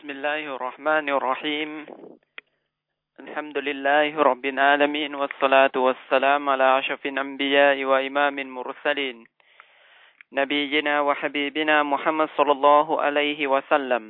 بسم الله الرحمن الرحيم الحمد لله رب العالمين والصلاة والسلام على أشرف الأنبياء وإمام المرسلين نبينا وحبيبنا محمد صلى الله عليه وسلم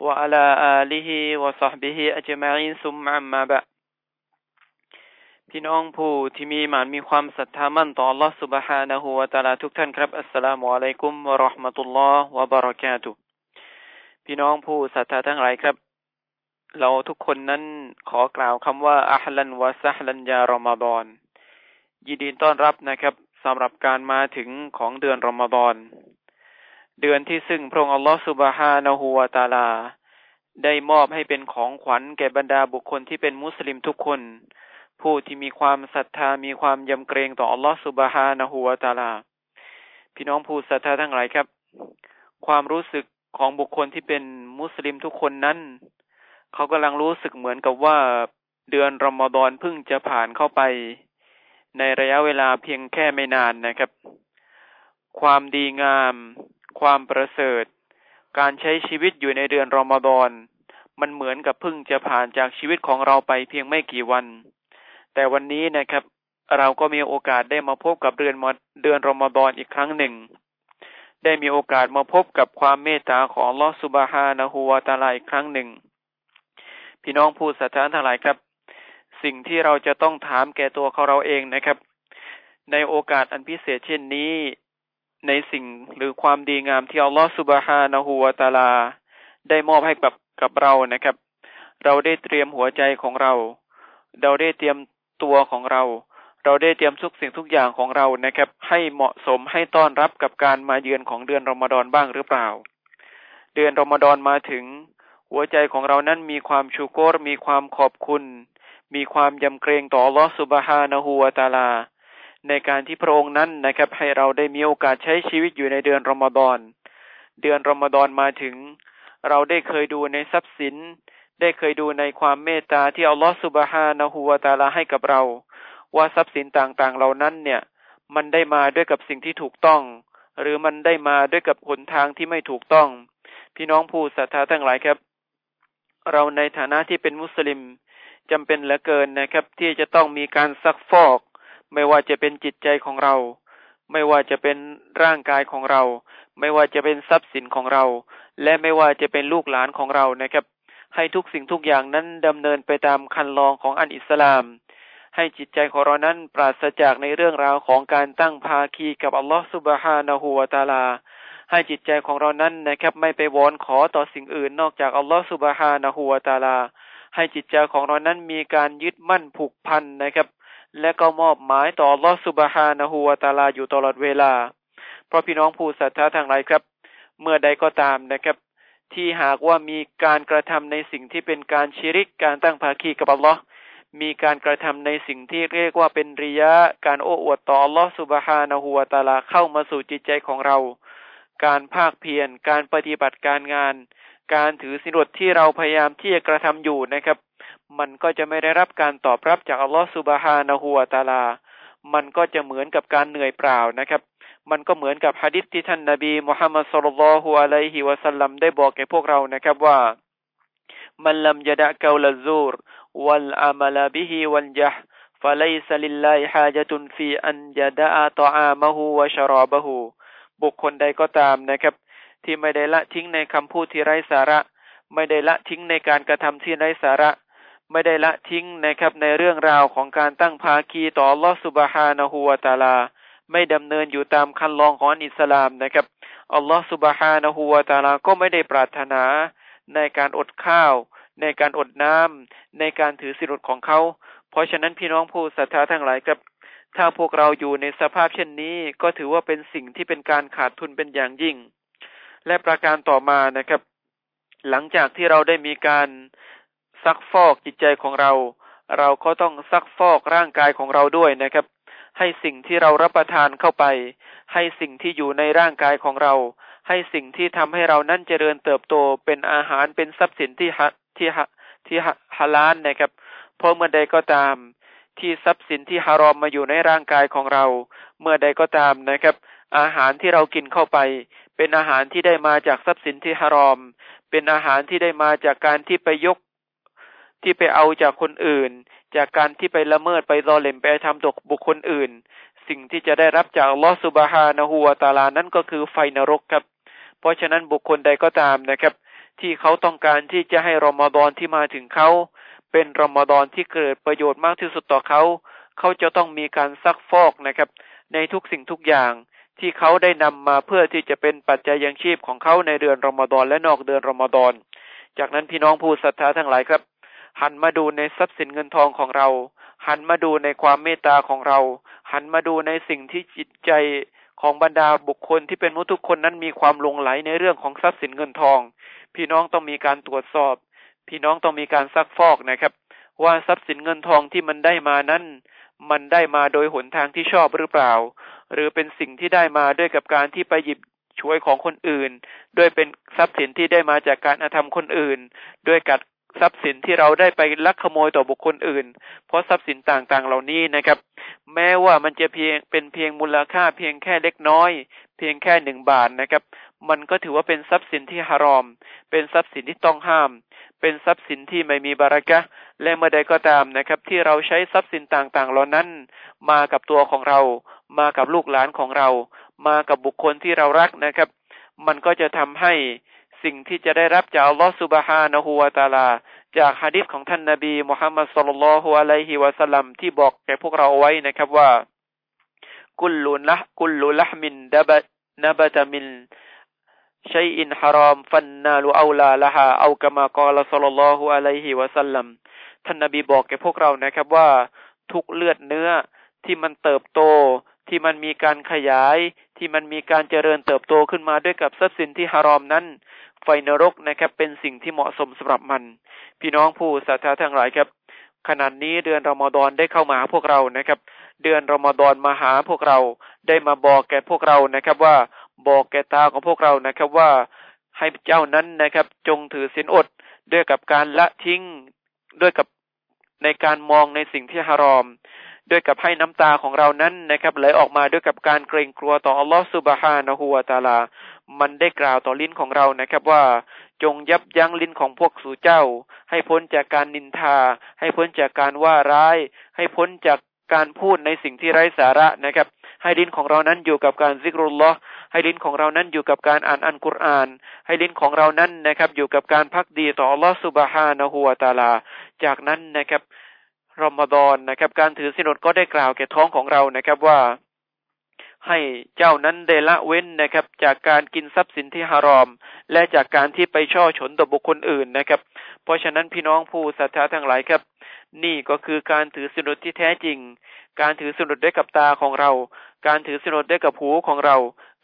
وعلى آله وصحبه أجمعين ثم أما بعد พี่น้องผู้ที่มีหมานมีความศรัทธามั่นต่อ Allah سبحانه และ تعالى ทุกท่านครับอัสสลามุอะลัยกุมวะราะห์มะตุลลอฮ์วะบะเราะกาตุ พี่น้องผู้ศรัทธาทั้งหลายครับ เราทุกคนนั้นขอกล่าวคำว่าอัลลันวะซัฮลันยารอมฎอนยินดีต้อนรับนะครับสำหรับการมาถึงของเดือนรอมฎอนเดือนที่ซึ่งพระองค์อัลลอฮฺสุบฮานะฮูวาตาลา ได้มอบให้เป็นของขวัญแก่บรรดาบุคคลที่เป็นมุสลิมทุกคน ผู้ที่มีความศรัทธามีความยำเกรงต่ออัลลอฮฺสุบฮานะฮูวาตาลา พี่น้องผู้ศรัทธาทั้งหลายครับ ความรู้สึก ของบุคคลที่เป็นมุสลิมทุกคนนั้น เขากำลังรู้สึกเหมือนกับว่าเดือนรอมฎอนเพิ่งจะผ่านเข้าไป ในระยะเวลาเพียงแค่ไม่นานนะครับ ความดีงาม ความประเสริฐ การใช้ชีวิตอยู่ในเดือนรอมฎอนมันเหมือนกับเพิ่งจะผ่านจากชีวิตของเราไปเพียงไม่กี่วัน แต่วันนี้นะครับ เราก็มีโอกาสได้มาพบกับเดือนเดือนรอมฎอนอีกครั้งหนึ่ง ได้มีโอกาสมาพบกับความเมตตาของลอสุบฮานะฮูวาตาลาอีกครั้งหนึ่ง พี่น้องผู้ศรัทธาทั้งหลายครับ สิ่งที่เราจะต้องถามแก่ตัวเขาเราเองนะครับ ในโอกาสอันพิเศษเช่นนี้ ในสิ่งหรือความดีงามที่อัลลอฮฺสุบฮานะฮูวาตาลา ได้มอบให้กับกับเรานะครับ เราได้เตรียมหัวใจของเรา เราได้เตรียมตัวของเรา เราได้เตรียมทุกสิ่งทุกอย่างของเรานะครับ ให้เหมาะสมให้ต้อนรับกับการมาเยือนของเดือนรอมฎอนบ้างหรือเปล่า เดือนรอมฎอนมาถึง หัวใจของเรานั้นมีความชูโกรมีความขอบคุณ มีความยำเกรงต่อลอสุบฮานะฮูวาตาลา ในการที่พระองค์นั้นนะครับ ให้เราได้มีโอกาสใช้ชีวิตอยู่ในเดือนรอมฎอนเดือนรอมฎอนมาถึง เราได้เคยดูในทรัพย์สิน ได้เคยดูในความเมตตาที่อัลลอฮฺสุบฮานะฮูวาตาลาให้กับเรา ว่าทรัพย์สินต่างๆ เหล่านั้นเนี่ย มันได้มาด้วยกับสิ่งที่ถูกต้อง หรือมันได้มาด้วยกับหนทางที่ไม่ถูกต้อง พี่น้องผู้ศรัทธาทั้งหลายครับ เราในฐานะที่เป็นมุสลิมจำเป็นเหลือเกินนะครับ ที่จะต้องมีการซักฟอก ไม่ว่าจะเป็นจิตใจของเรา ไม่ว่าจะเป็นร่างกายของเรา ไม่ว่าจะเป็นทรัพย์สินของเรา และไม่ว่าจะเป็นลูกหลานของเรานะครับ ให้ทุกสิ่งทุกอย่างนั้นดำเนินไปตามคันลองของอันอิสลาม ให้จิตใจของเรานั้นปราศจากในเรื่องราวของการตั้งภาคีกับอัลลอฮฺสุบฮานะฮูวาตาลา ให้จิตใจของเรานั้นนะครับไม่ไปวอนขอต่อสิ่งอื่นนอกจากอัลลอฮฺสุบฮานะฮูวาตาลา ให้จิตใจของเรานั้นมีการยึดมั่นผูกพันนะครับ และก็มอบหมายต่ออัลลอฮฺสุบฮานะฮูวาตาลาอยู่ตลอดเวลา เพราะพี่น้องผู้ศรัทธาทางหลายครับ เมื่อใดก็ตามนะครับที่หากว่ามีการกระทำในสิ่งที่เป็นการชิริกการตั้งภาคีกับอัลลอฮ์ มีการกระทำในสิ่งที่เรียกว่าเป็นริยะ การโอ้อวดต่อลอสุบฮานะฮูวตาลาเข้ามาสู่จิตใจของเรา การภาคเพียร การปฏิบัติการงาน การถือสินอดที่เราพยายามที่จะกระทำอยู่นะครับ มันก็จะไม่ได้รับการตอบรับจากอัลลอฮ์สุบฮานะฮูวตาลา มันก็จะเหมือนกับการเหนื่อยเปล่านะครับ มันก็เหมือนกับฮะดิษที่ท่านนาบีมุฮัมมัดสุลลัลฮุอะลัยฮิวะสัลลัมได้บอกแก่พวกเรานะครับว่า มันลัมยดะกาลซูรวัลอามัลบิฮิวัลยะฟะลัยซลิลลาฮิฮาจตุนฟีอันยดะตออามะฮูวะชรอบะฮูบุคคลใดก็ตามนะครับ ที่ไม่ได้ละทิ้งในคำพูดที่ไร้สาระ ไม่ได้ละทิ้งในการกระทำที่ไร้สาระ ไม่ได้ละทิ้งนะครับในเรื่องราวของการตั้งภาคีต่อลอสุบฮานะฮูวาตาลา ไม่ดำเนินอยู่ตามคันลองของอิสลามนะครับอัลลอฮฺสุบฮานะฮูวาตาลาก็ไม่ได้ปรารถนา ในการอดข้าว ในการอดน้ำในการถือสิรุดของเขา เพราะฉะนั้นพี่น้องผู้ศรัทธาทั้งหลายครับถ้าพวกเราอยู่ในสภาพเช่นนี้ ก็ถือว่าเป็นสิ่งที่เป็นการขาดทุนเป็นอย่างยิ่ง และประการต่อมานะครับ หลังจากที่เราได้มีการซักฟอกจิตใจของเรา เราก็ต้องซักฟอกร่างกายของเราด้วยนะครับ ให้สิ่งที่เรารับประทานเข้าไป ให้สิ่งที่อยู่ในร่างกายของเรา ให้สิ่งที่ทำให้เรานั้นเจริญเติบโตเป็นอาหารเป็นทรัพย์สินที่ฮะที่ฮะที่ฮาลานนะครับ เพราะเมื่อใดก็ตามที่ทรัพย์สินที่ฮารอมมาอยู่ในร่างกายของเรา เมื่อใดก็ตามนะครับ อาหารที่เรากินเข้าไป เป็นอาหารที่ได้มาจากทรัพย์สินที่ฮารอม เป็นอาหารที่ได้มาจากการที่ไปยกที่ไปเอาจากคนอื่น จากการที่ไปละเมิดไปรอเล่มไปทำตกบุคคลอื่น สิ่งที่จะได้รับจากลอสุบฮานะฮูวตาลานั่นก็คือไฟนรกครับ เพราะฉะนั้นบุคคลใดก็ตามนะครับ ที่เขาต้องการที่จะให้รอมฎอนที่มาถึงเขาเป็นรอมฎอนที่เกิดประโยชน์มากที่สุดต่อเขา เขาจะต้องมีการซักฟอกนะครับ ในทุกสิ่งทุกอย่างที่เขาได้นำมาเพื่อที่จะเป็นปัจจัยยังชีพของเขาในเดือนรอมฎอนและนอกเดือนรอมฎอนจากนั้นพี่น้องผู้ศรัทธาทั้งหลายครับ หันมาดูในทรัพย์สินเงินทองของเรา หันมาดูในความเมตตาของเรา หันมาดูในสิ่งที่จิตใจ ของบรรดาบุคคลที่เป็นมุทุกคนนั้นมีความลงไหลในเรื่องของทรัพย์สินเงินทอง พี่น้องต้องมีการตรวจสอบ พี่น้องต้องมีการซักฟอกนะครับ ว่าทรัพย์สินเงินทองที่มันได้มานั้น มันได้มาโดยหนทางที่ชอบหรือเปล่า หรือเป็นสิ่งที่ได้มาด้วยกับการที่ไปหยิบช่วยของคนอื่น ด้วยเป็นทรัพย์สินที่ได้มาจากการอาธรรมคนอื่น ด้วยกัด ทรัพย์สินที่เราได้ไปลักขโมยต่อบุคคลอื่น เพราะทรัพย์สินต่างๆ เหล่านี้นะครับ แม้ว่ามันจะเพียงเป็นเพียงมูลค่าเพียงแค่เล็กน้อย เพียงแค่หนึ่งบาทนะครับ มันก็ถือว่าเป็นทรัพย์สินที่ฮารอม เป็นทรัพย์สินที่ต้องห้าม เป็นทรัพย์สินที่ไม่มีบารักะและเมื่อใดก็ตามนะครับ ที่เราใช้ทรัพย์สินต่างๆ เหล่านั้น มากับตัวของเรา มากับลูกหลานของเรา มากับบุคคลที่เรารักนะครับ มันก็จะทำให้ สิ่งที่จะได้รับจากอัลลอฮฺสุบฮานะฮูวาตาลา จากฮะดิษของท่านนาบีมุฮัมมัดสุลลัลฮุอะลัยฮิวะสัลลัมที่บอกแก่พวกเราไว้นะครับว่า กุลลุละกุลลุละมินดบะนบะตมินชัยอินฮารอมฟันนาลูอาลาละฮาเอากามากอลสุลลัลฮุอะลัยฮิวะสัลลัมท่านนาบีบอกแก่พวกเรานะครับว่า ทุกเลือดเนื้อที่มันเติบโต ที่มันมีการขยาย ที่มันมีการเจริญเติบโตขึ้นมาด้วยกับทรัพย์สินที่ฮารอมนั้น ไฟนรกนะครับเป็นสิ่งที่เหมาะสมสำหรับมัน พี่น้องผู้ศรัทธาทั้งหลายครับ ขณะนี้เดือนรอมฎอนได้เข้ามาหาพวกเรานะครับ เดือนรอมฎอนมาหาพวกเราได้มาบอกแก่พวกเรานะครับว่าบอกแก่ตาของพวกเรานะครับว่าให้เจ้านั้นนะครับ จงถือศีลอดด้วยกับการละทิ้งด้วยกับในการมองในสิ่งที่ฮารอม ด้วยกับให้น้ำตาของเรานั้นนะครับไหลออกมาด้วยกับการเกรงกลัวต่ออัลลอฮฺสุบฮานะฮูวาตาลา มันได้กล่าวต่อลิ้นของเรานะครับว่า จงยับยั้งลิ้นของพวกสู่เจ้า ให้พ้นจากการนินทา ให้พ้นจากการว่าร้าย ให้พ้นจากการพูดในสิ่งที่ไร้สาระนะครับ ให้ลิ้นของเรานั้นอยู่กับการซิกรุลลอฮ์ให้ลิ้นของเรานั้นอยู่กับการอ่านอันกุรอาน ให้ลิ้นของเรานั้นนะครับ อยู่กับการพักดีต่ออัลลอฮฺสุบฮานะฮูวาตาลา จากนั้นนะครับ รอมฎอนนะครับ การถือสินอดก็ได้กล่าวแก่ท้องของเรานะครับว่า ให้เจ้านั้นได้ละเว้นนะครับ จากการกินทรัพย์สินที่ฮารอม และจากการที่ไปช่อฉนต่อบุคคลอื่นนะครับ เพราะฉะนั้นพี่น้องผู้ศรัทธาทั้งหลายครับ นี่ก็คือการถือสินอดที่แท้จริง การถือสินอดได้กับตาของเรา การถือสินอดได้กับหูของเรา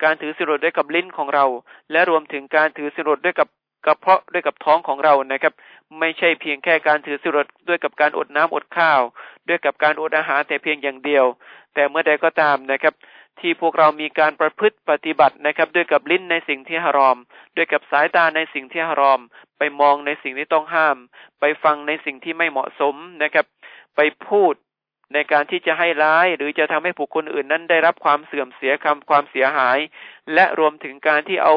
การถือสินอดได้กับลิ้นของเรา และรวมถึงการถือสินอดด้วยกับ กระเพาะด้วยกับท้องของเรานะครับ ไม่ใช่เพียงแค่การถือสิรดด้วยกับการอดน้ำอดข้าว ด้วยกับการอดอาหารแต่เพียงอย่างเดียว แต่เมื่อใดก็ตามนะครับ ที่พวกเรามีการประพฤติปฏิบัตินะครับ ด้วยกับลิ้นในสิ่งที่ฮารอม ด้วยกับสายตาในสิ่งที่ฮารอม ไปมองในสิ่งที่ต้องห้าม ไปฟังในสิ่งที่ไม่เหมาะสมนะครับ ไปพูดในการที่จะให้ร้ายหรือจะทำให้ผู้คนอื่นนั้นได้รับความเสื่อมเสียคำความเสียหาย และรวมถึงการที่เอา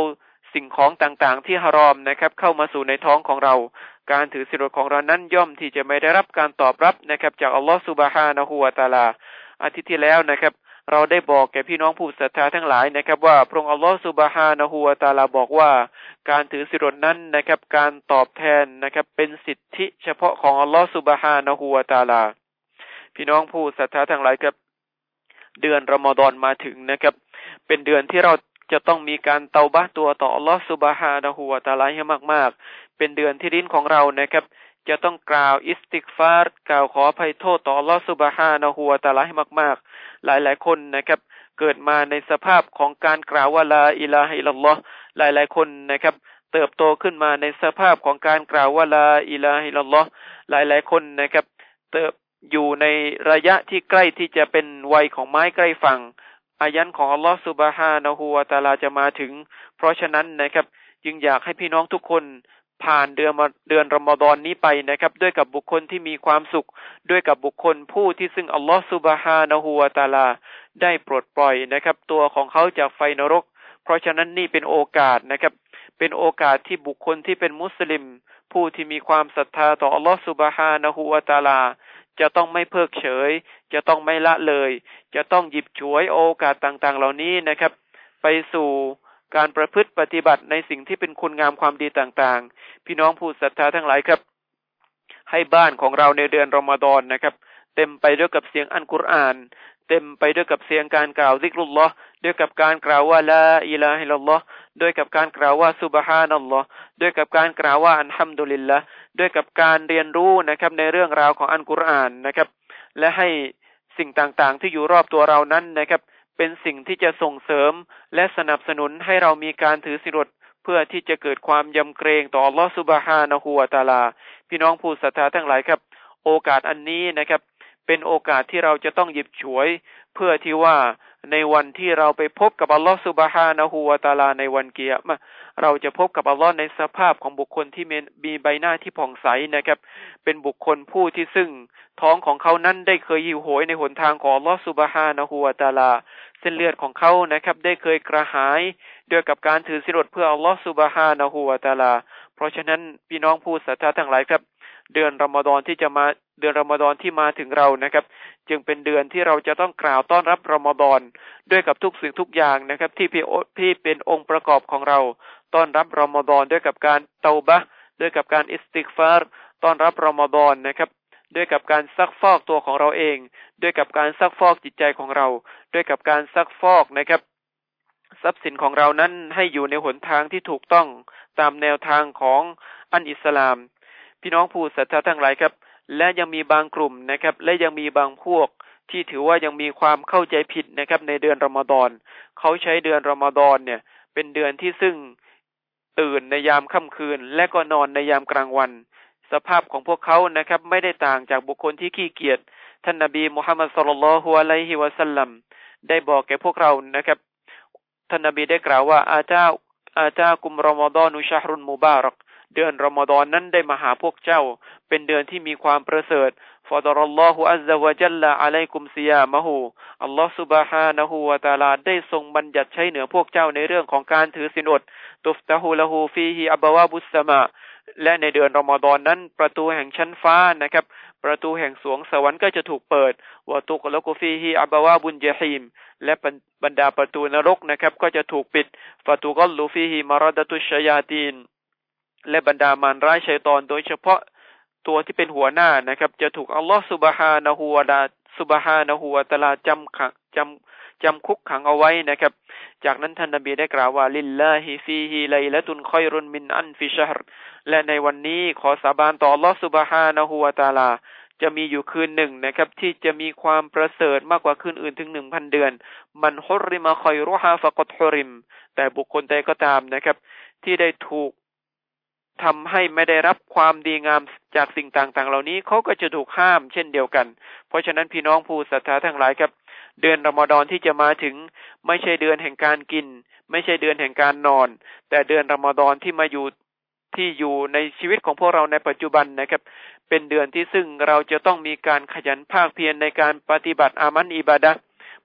สิ่งของต่างๆ ที่ฮารอมนะครับ เข้ามาสู่ในท้องของเรา การถือสิรดของเรานั้นย่อมที่จะไม่ได้รับการตอบรับนะครับ จากอัลลอฮฺสุบฮานะฮูวาตาลา อาทิตย์ที่แล้วนะครับ เราได้บอกแก่พี่น้องผู้ศรัทธาทั้งหลายนะครับ ว่าพระองค์อัลลอฮฺสุบฮานะฮูวาตาลาบอกว่า การถือสิรดนั้นนะครับ การตอบแทนนะครับ เป็นสิทธิเฉพาะของอัลลอฮฺสุบฮานะฮูวาตาลา พี่น้องผู้ศรัทธาทั้งหลายครับ เดือนรอมฎอนมาถึงนะครับ เป็นเดือนที่เรา จะต้องมีการเตาบ้าตัวต่ออัลลอฮฺสุบฮานะฮูวาตาลาให้มาก ๆ เป็นเดือนที่ลิ้นของเรานะครับ จะต้องกล่าวاستغفار กล่าวขออภัยโทษต่ออัลลอฮฺ سبحانه وتعالى ให้มาก ๆ หลายหลายคนนะครับ เกิดมาในสภาพของการกล่าวว่าلا إله إلا الله หลายหลายคนนะครับ เติบโตขึ้นมาในสภาพของการกล่าวว่าلا إله إلا الله หลายหลายคนนะครับ เติบอยู่ในระยะที่ใกล้ที่จะเป็นวัยของไม้ใกล้ฝั่ง أجل ของอัลลอฮ์ سبحانه وتعالى จะมาถึง เพราะฉะนั้นนะครับ จึงอยากให้พี่น้องทุกคนผ่านเดือนเดือนรอมฎอนนี้ไปนะครับ ด้วยกับบุคคลที่มีความสุข ด้วยกับบุคคลผู้ที่ซึ่งอัลลอฮฺสุบฮานะฮูวาตาลา ได้ปลดปล่อยนะครับ ตัวของเขาจากไฟนรก เพราะฉะนั้นนี่เป็นโอกาสนะครับ เป็นโอกาสที่บุคคลที่เป็นมุสลิม ผู้ที่มีความศรัทธาต่ออัลลอฮฺสุบฮานะฮูวาตาลา จะต้องไม่เพิกเฉย จะต้องไม่ละเลย จะต้องหยิบฉวยโอกาสต่างๆ เหล่านี้นะครับ ไปสู่การประพฤติปฏิบัติในสิ่งที่เป็นคุณงามความดีต่างๆ พี่น้องผู้ศรัทธาทั้งหลายครับ ให้บ้านของเราในเดือนรอมฎอนนะครับ เต็มไปด้วยกับเสียงอัลกุรอาน เต็มไปด้วยกับเสียงการกล่าวذكر الله ด้วยกับการกล่าวว่าلا إله إلا الله ด้วยกับการกล่าวว่าسبحان الله ด้วยกับการกล่าวว่าالحمد لله ด้วยกับการเรียนรู้นะครับในเรื่องราวของอัลกุรอานนะครับ และให้สิ่งต่างๆ ที่อยู่รอบตัวเรานั้นนะครับ เป็นสิ่งที่จะส่งเสริมและสนับสนุนให้เรามีการถือสิรดเพื่อที่จะเกิดความยำเกรงต่อลอสุบฮานะฮูวาตาลา พี่น้องผู้ศรัทธาทั้งหลายครับ โอกาสอันนี้นะครับ เป็นโอกาสที่เราจะต้องหยิบฉวย เพื่อที่ว่าในวันที่เราไปพบกับอัลลอฮฺสุบฮานะฮูวาตาลาในวันเกียรมาเราจะพบกับอัลลอฮ์ในสภาพของบุคคลที่มีใบหน้าที่ผ่องใสนะครับ เป็นบุคคลผู้ที่ซึ่งท้องของเขานั้นได้เคยหิวโหยในหนทางของอัลลอฮฺสุบฮานะฮูวาตาลา เส้นเลือดของเขานะครับ ได้เคยกระหายด้วยกับการถือสิรดเพื่ออัลลอฮฺสุบฮานะฮูวาตาลา เพราะฉะนั้นพี่น้องผู้ศรัทธาทั้งหลายครับ เดือนรอมฎอนที่จะมา เดือนรอมฎอนที่มาถึงเรานะครับ จึงเป็นเดือนที่เราจะต้องกล่าวต้อนรับรอมฎอนด้วยกับทุกสิ่งทุกอย่างนะครับ ที่พี่พี่เป็นองค์ประกอบของเรา ต้อนรับรอมฎอนด้วยกับการเตาบะด้วยกับการอิสติกฟาร์ต้อนรับรอมฎอนนะครับ ด้วยกับการซักฟอกตัวของเราเอง ด้วยกับการซักฟอกจิตใจของเรา ด้วยกับการซักฟอกนะครับ ทรัพย์สินของเรานั้นให้อยู่ในหนทางที่ถูกต้องตามแนวทางของอันอิสลาม พี่น้องผู้ศรัทธาทั้งหลายครับ และยังมีบางกลุ่มนะครับ และยังมีบางพวกที่ถือว่ายังมีความเข้าใจผิดนะครับ ในเดือนรอมฎอนเขาใช้เดือนรอมฎอนเนี่ย เป็นเดือนที่ซึ่งตื่นในยามค่ำคืน และก็นอนในยามกลางวัน สภาพของพวกเขานะครับ ไม่ได้ต่างจากบุคคลที่ขี้เกียจท่านนบีมุฮัมมัดสุลลัลฮุอะลัยฮิวะสัลลัมได้บอกแก่พวกเรานะครับท่านนบีได้กล่าวว่าอาจาอาจากุมรอมฎอนุชารุนมุบารัก เดือนรอมฎอนนั้นได้มาหาพวกเจ้า เป็นเดือนที่มีความประเสริฐฟาดรัลลอฮุอัลลอฮวะจัลลาอะลัยกุมซิยามะฮูอัลลอฮฺสุบฮานะฮูวะตาลาได้ทรงบัญญัติใช้เหนือพวกเจ้าในเรื่องของการถือศีลอดตุฟตะฮูละฮูฟีฮิอับบวาบุสสมาและในเดือนรอมฎอนนั้น ประตูแห่งชั้นฟ้านะครับ ประตูแห่งสวงสวรรค์ก็จะถูกเปิดวะตุกลกุฟีฮีอับบาวาบุญเจฮีมและบรรดาประตูนรกนะครับ ก็จะถูกปิดฟาตุกลูฟีฮีมารดตุชยาตีน และบรรดามารร้ายชัยตอน โดยเฉพาะตัวที่เป็นหัวหน้านะครับ จะถูกอัลลอฮฺสุบฮานะฮูวะดาสุบฮานะฮูวะตะลาจำขังจำจำคุกขังเอาไว้นะครับ จากนั้นท่านนบีได้กล่าวว่าลิลลาฮิฟีฮิไลละตุนคอยรุนมินอันฟิชฮรและในวันนี้ขอสาบานต่ออัลลอฮฺสุบฮานะฮูวาตาลาจะมีอยู่คืนหนึ่งนะครับ ที่จะมีความประเสริฐมากกว่าคืนอื่นถึงหนึ่งพันเดือน มันฮุริมาคอยรุฮาฟะกตฮุริม แต่บุคคลใดก็ตามนะครับ ที่ได้ถูก ทำให้ไม่ได้รับความดีงามจากสิ่งต่างๆ เหล่านี้เขาก็จะถูกห้ามเช่นเดียวกัน เพราะฉะนั้นพี่น้องผู้ศรัทธาทั้งหลายครับ เดือนรอมฎอนที่จะมาถึงไม่ใช่เดือนแห่งการกิน ไม่ใช่เดือนแห่งการนอน แต่เดือนรอมฎอนที่มาอยู่ที่อยู่ในชีวิตของพวกเราในปัจจุบันนะครับ เป็นเดือนที่ซึ่งเราจะต้องมีการขยันภาคเพียรในการปฏิบัติอามันอิบาดะ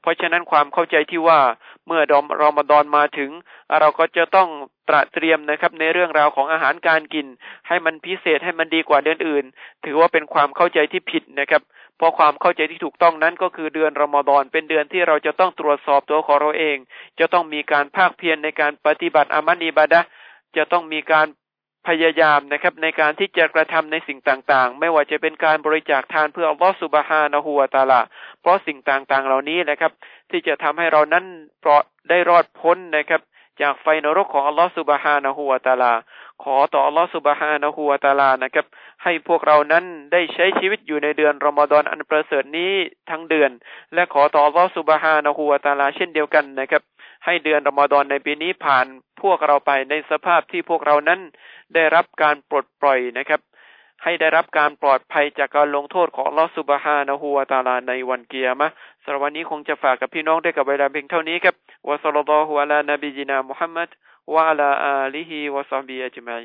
เพราะฉะนั้นความเข้าใจที่ว่าเมื่อดอมรอมฎอนมาถึง เราก็จะต้องตระเตรียมนะครับในเรื่องราวของอาหารการกิน ให้มันพิเศษให้มันดีกว่าเดือนอื่น ถือว่าเป็นความเข้าใจที่ผิดนะครับเพราะความเข้าใจที่ถูกต้องนั้นก็คือเดือนรอมฎอนเป็นเดือนที่เราจะต้องตรวจสอบตัวของเราเอง จะต้องมีการภาคเพียรในการปฏิบัติอามันอิบาดะจะต้องมีการ พยายามนะครับในการที่จะกระทำในสิ่งต่างๆ ไม่ว่าจะเป็นการบริจาคทานเพื่ออัลลอฮฺสุบฮานะฮูวาตาลาเพราะสิ่งต่างๆ เหล่านี้นะครับ ที่จะทำให้เรานั้นปลอดได้รอดพ้นนะครับ จากไฟนรกของอัลลอฮฺสุบฮานะฮูวาตาลา ขอต่ออัลลอฮฺสุบฮานะฮูวาตาลานะครับ ให้พวกเรานั้นได้ใช้ชีวิตอยู่ในเดือนรอมฎอนอันประเสริฐนี้ทั้งเดือน และขอต่ออัลลอฮฺสุบฮานะฮูวาตาลาเช่นเดียวกันนะครับ ให้เดือนรอมฎอนในปีนี้ผ่านพวกเราไปในสภาพที่พวกเรานั้นได้รับการปลดปล่อยนะครับ ให้ได้รับการปลอดภัยจากการลงโทษของลอสุบฮานะฮูวาตาลาในวันเกียร์มะสำหรับวันนี้คงจะฝากกับพี่น้องได้กับเวลาเพียงเท่านี้ครับวะสัลลัลลอฮุอะลานบีจินามุฮัมมัดวะอะลาอาลีฮิวะซอฮบีอัจมัย